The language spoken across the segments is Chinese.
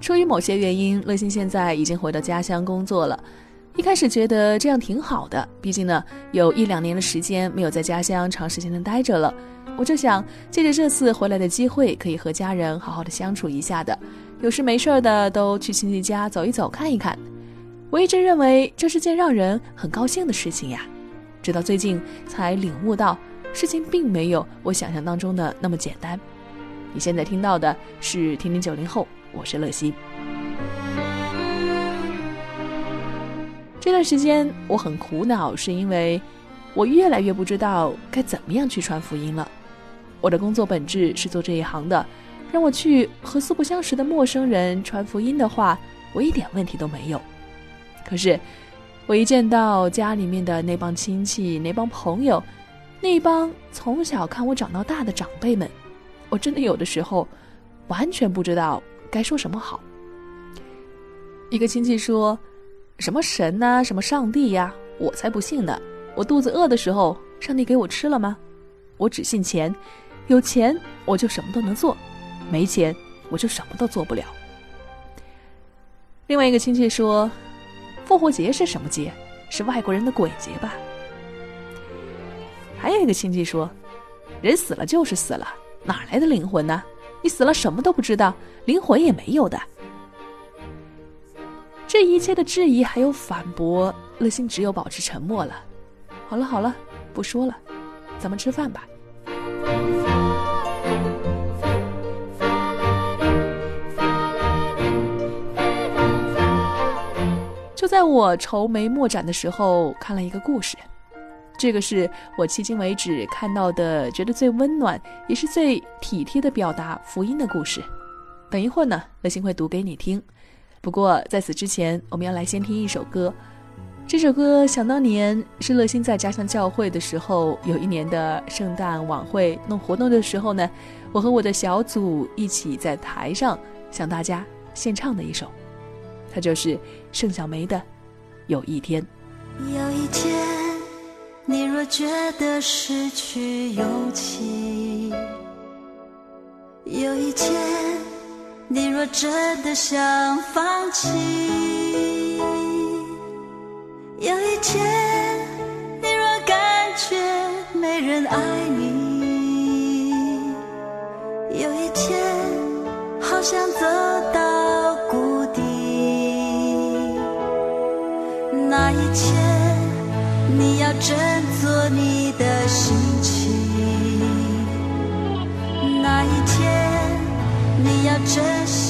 出于某些原因，乐心现在已经回到家乡工作了。一开始觉得这样挺好的，毕竟呢，有一两年的时间没有在家乡长时间的待着了。我就想借着这次回来的机会，可以和家人好好的相处一下的。有事没事的都去亲戚家走一走，看一看。我一直认为这是件让人很高兴的事情呀，直到最近才领悟到，事情并没有我想象当中的那么简单。你现在听到的是《听听九零后》，我是乐西。这段时间我很苦恼，是因为我越来越不知道该怎么样去传福音了。我的工作本质是做这一行的，让我去和素不相识的陌生人传福音的话，我一点问题都没有。可是，我一见到家里面的那帮亲戚、那帮朋友、那帮从小看我长到大的长辈们，我真的有的时候完全不知道该说什么好。一个亲戚说：“什么神呐，什么上帝呀，我才不信呢！我肚子饿的时候，上帝给我吃了吗？我只信钱，有钱我就什么都能做，没钱我就什么都做不了。”另外一个亲戚说。复活节是什么节？是外国人的鬼节吧？还有一个亲戚说：“人死了就是死了，哪来的灵魂呢？你死了什么都不知道，灵魂也没有的。”这一切的质疑还有反驳，乐心只有保持沉默了。好了好了，不说了，咱们吃饭吧。就在我愁眉莫展的时候，看了一个故事。这个是我迄今为止看到的觉得最温暖，也是最体贴的表达福音的故事。等一会儿呢，乐心会读给你听。不过在此之前，我们要来先听一首歌。这首歌想当年是乐心在家乡教会的时候，有一年的圣诞晚会弄活动的时候呢，我和我的小组一起在台上向大家献唱的一首。它就是盛小梅的《有一天》。有一天，你若觉得失去勇气；有一天，你若真的想放弃；有一天，你若感觉没人爱你；有一天，好想走到谷底。那一天，你要振作你的心情；那一天，你要珍惜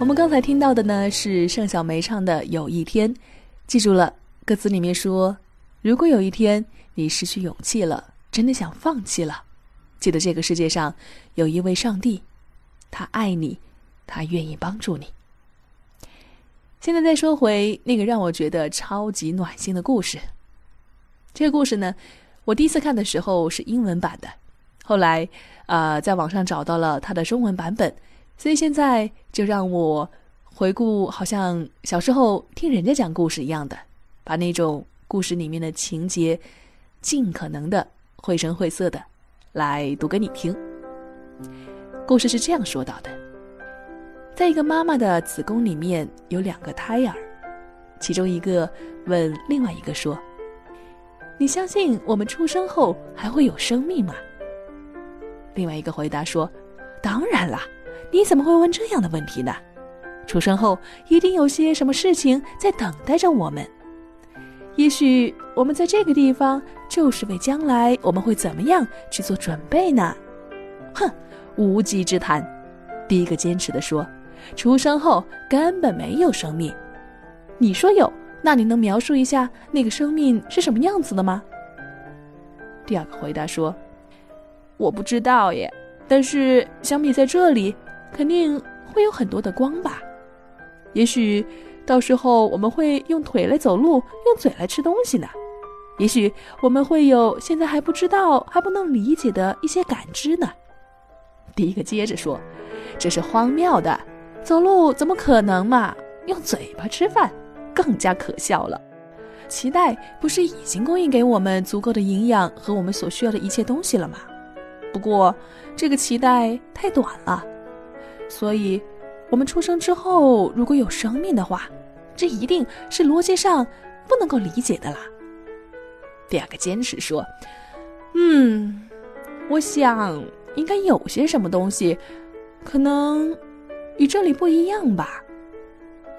我们刚才听到的呢是盛小梅唱的《有一天》，记住了，歌词里面说：“如果有一天你失去勇气了，真的想放弃了，记得这个世界上有一位上帝，他爱你，他愿意帮助你。”现在再说回那个让我觉得超级暖心的故事。这个故事呢，我第一次看的时候是英文版的。后来，呃，在网上找到了它的中文版本，所以现在就让我回顾，好像小时候听人家讲故事一样的，把那种故事里面的情节尽可能的绘声绘色的来读给你听。故事是这样说到的：在一个妈妈的子宫里面有两个胎儿，其中一个问另外一个说：“你相信我们出生后还会有生命吗？”另外一个回答说：“当然啦，你怎么会问这样的问题呢？出生后一定有些什么事情在等待着我们。也许我们在这个地方就是为将来我们会怎么样去做准备呢？”哼，无稽之谈。第一个坚持的说：“出生后根本没有生命。你说有，那你能描述一下那个生命是什么样子的吗？”第二个回答说。我不知道耶，但是相比在这里，肯定会有很多的光吧。也许到时候我们会用腿来走路，用嘴来吃东西呢。也许我们会有现在还不知道、还不能理解的一些感知呢。第一个接着说：“这是荒谬的，走路怎么可能嘛？用嘴巴吃饭更加可笑了。脐带不是已经供应给我们足够的营养和我们所需要的一切东西了吗？”不过，这个脐带太短了，所以，我们出生之后如果有生命的话，这一定是逻辑上不能够理解的啦。第二个坚持说：“嗯，我想应该有些什么东西，可能与这里不一样吧。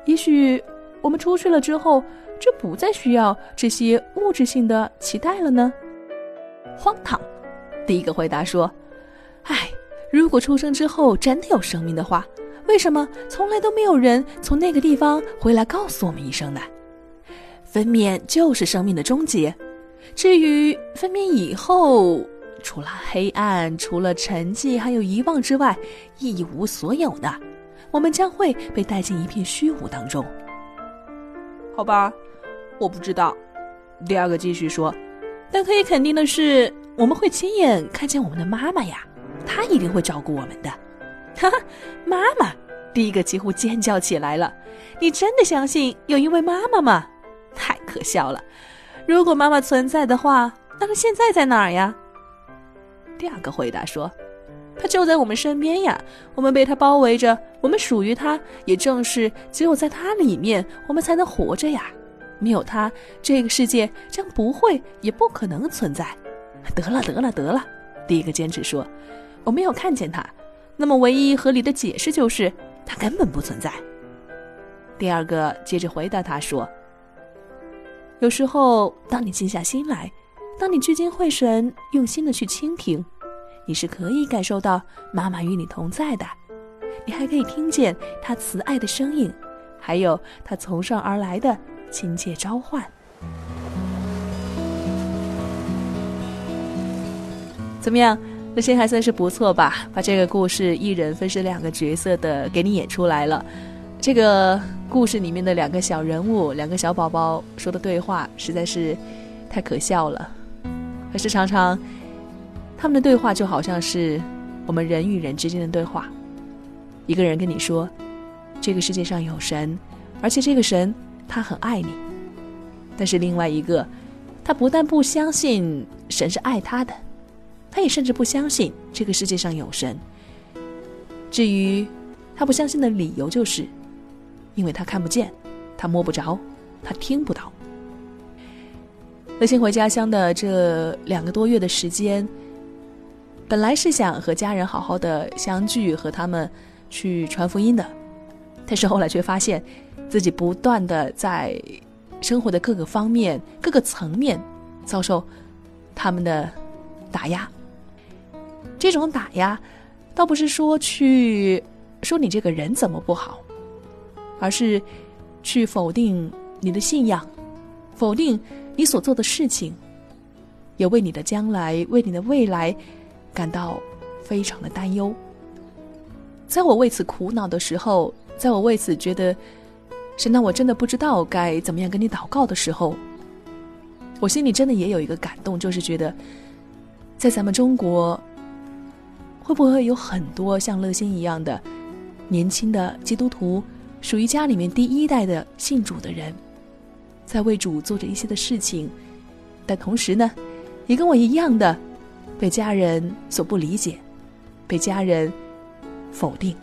也许我们出去了之后，就不再需要这些物质性的期待了呢？荒唐！”第一个回答说：“唉，如果出生之后真的有生命的话，为什么从来都没有人从那个地方回来告诉我们一声呢？分娩就是生命的终结，至于分娩以后，除了黑暗、除了沉寂，还有遗忘之外，一无所有呢，我们将会被带进一片虚无当中。好吧，我不知道。”第二个继续说：“但可以肯定的是。”我们会亲眼看见我们的妈妈呀，他一定会照顾我们的。哈哈，妈妈！第一个几乎尖叫起来了。你真的相信有一位妈妈吗？太可笑了！如果妈妈存在的话，那她现在在哪儿呀？第二个回答说：“她就在我们身边呀，我们被她包围着，我们属于她。也正是只有在她里面，我们才能活着呀。没有她，这个世界将不会也不可能存在。”得了，得了，得了！第一个坚持说：“我没有看见他，那么唯一合理的解释就是他根本不存在。”第二个接着回答他说：“有时候，当你静下心来，当你聚精会神、用心的去倾听，你是可以感受到妈妈与你同在的。你还可以听见她慈爱的声音，还有她从上而来的亲切召唤。”怎么样？那些还算是不错吧？把这个故事一人分饰两个角色的给你演出来了。这个故事里面的两个小人物，两个小宝宝说的对话，实在是太可笑了。可是常常，他们的对话就好像是我们人与人之间的对话。一个人跟你说，这个世界上有神，而且这个神他很爱你。但是另外一个，他不但不相信神是爱他的。他也甚至不相信这个世界上有神。至于他不相信的理由，就是因为他看不见，他摸不着，他听不到。乐心回家乡的这两个多月的时间，本来是想和家人好好的相聚，和他们去传福音的，但是后来却发现自己不断的在生活的各个方面、各个层面遭受他们的打压。这种打压，倒不是说去说你这个人怎么不好，而是去否定你的信仰，否定你所做的事情，也为你的将来、为你的未来感到非常的担忧。在我为此苦恼的时候，在我为此觉得神，那我真的不知道该怎么样跟你祷告的时候，我心里真的也有一个感动，就是觉得在咱们中国。会不会有很多像乐心一样的年轻的基督徒，属于家里面第一代的信主的人，在为主做着一些的事情，但同时呢，也跟我一样的被家人所不理解，被家人否定。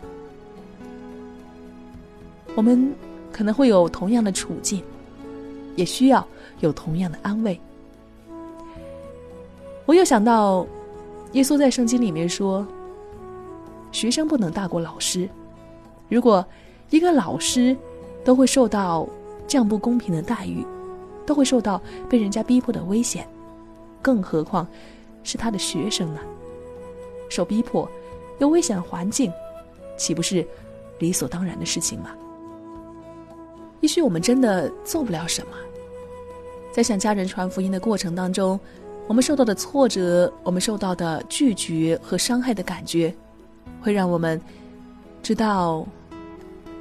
我们可能会有同样的处境，也需要有同样的安慰。我又想到，耶稣在圣经里面说：“学生不能大过老师。”如果一个老师都会受到这样不公平的待遇，都会受到被人家逼迫的危险，更何况是他的学生呢？受逼迫，有危险环境，岂不是理所当然的事情吗？也许我们真的做不了什么，在向家人传福音的过程当中，我们受到的挫折，我们受到的拒绝和伤害的感觉，会让我们知道，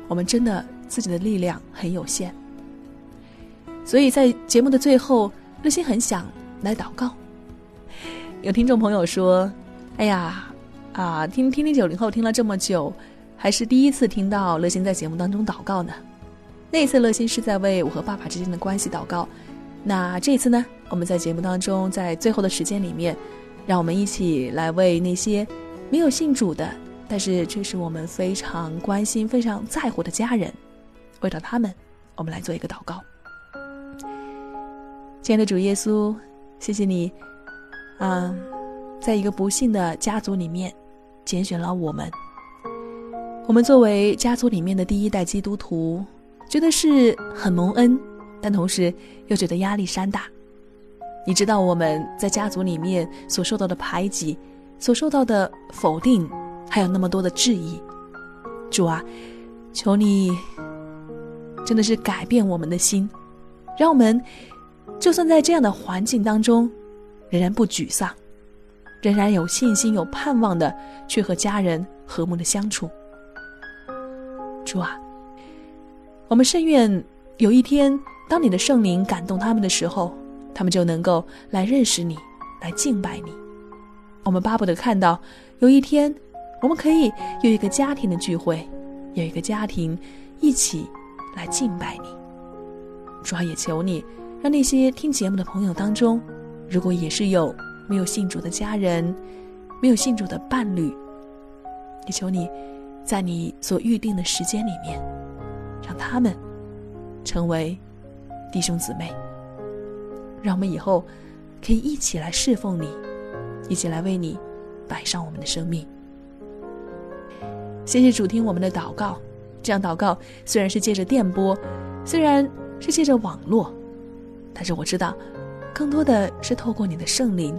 我们真的自己的力量很有限。所以在节目的最后，乐心很想来祷告。有听众朋友说：“哎呀，啊，听听听九零后听了这么久，还是第一次听到乐心在节目当中祷告呢。”那一次乐心是在为我和爸爸之间的关系祷告，那这次呢，我们在节目当中，在最后的时间里面，让我们一起来为那些没有信主的，但是却是我们非常关心、非常在乎的家人，为了他们，我们来做一个祷告。亲爱的主耶稣，谢谢你，啊，在一个不幸的家族里面，拣选了我们，我们作为家族里面的第一代基督徒。觉得是很蒙恩，但同时又觉得压力山大。你知道我们在家族里面所受到的排挤，所受到的否定，还有那么多的质疑。主啊，求你真的是改变我们的心，让我们就算在这样的环境当中，仍然不沮丧，仍然有信心、有盼望的去和家人和睦的相处。主啊。我们甚愿有一天，当你的圣灵感动他们的时候，他们就能够来认识你，来敬拜你。我们巴不得看到有一天，我们可以有一个家庭的聚会，有一个家庭一起来敬拜你。主要也求你，让那些听节目的朋友当中，如果也是有没有信主的家人，没有信主的伴侣，也求你，在你所预定的时间里面。让他们成为弟兄姊妹，让我们以后可以一起来侍奉你，一起来为你摆上我们的生命。谢谢主听我们的祷告，这样祷告虽然是借着电波，虽然是借着网络，但是我知道，更多的是透过你的圣灵，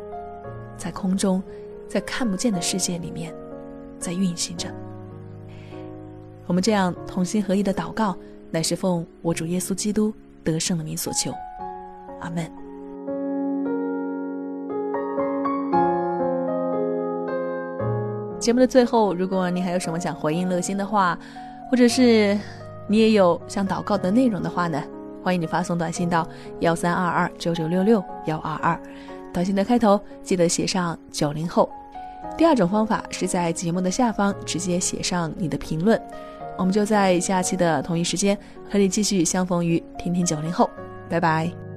在空中，在看不见的世界里面，在运行着。我们这样同心合一的祷告，乃是奉我主耶稣基督得胜的名所求，阿门。节目的最后，如果你还有什么想回应乐心的话，或者是你也有想祷告的内容的话呢，欢迎你发送短信到幺三二二九九六六幺二二，短信的开头记得写上九零后。第二种方法是在节目的下方直接写上你的评论。我们就在下期的同一时间和你继续相逢于听听九零后，拜拜。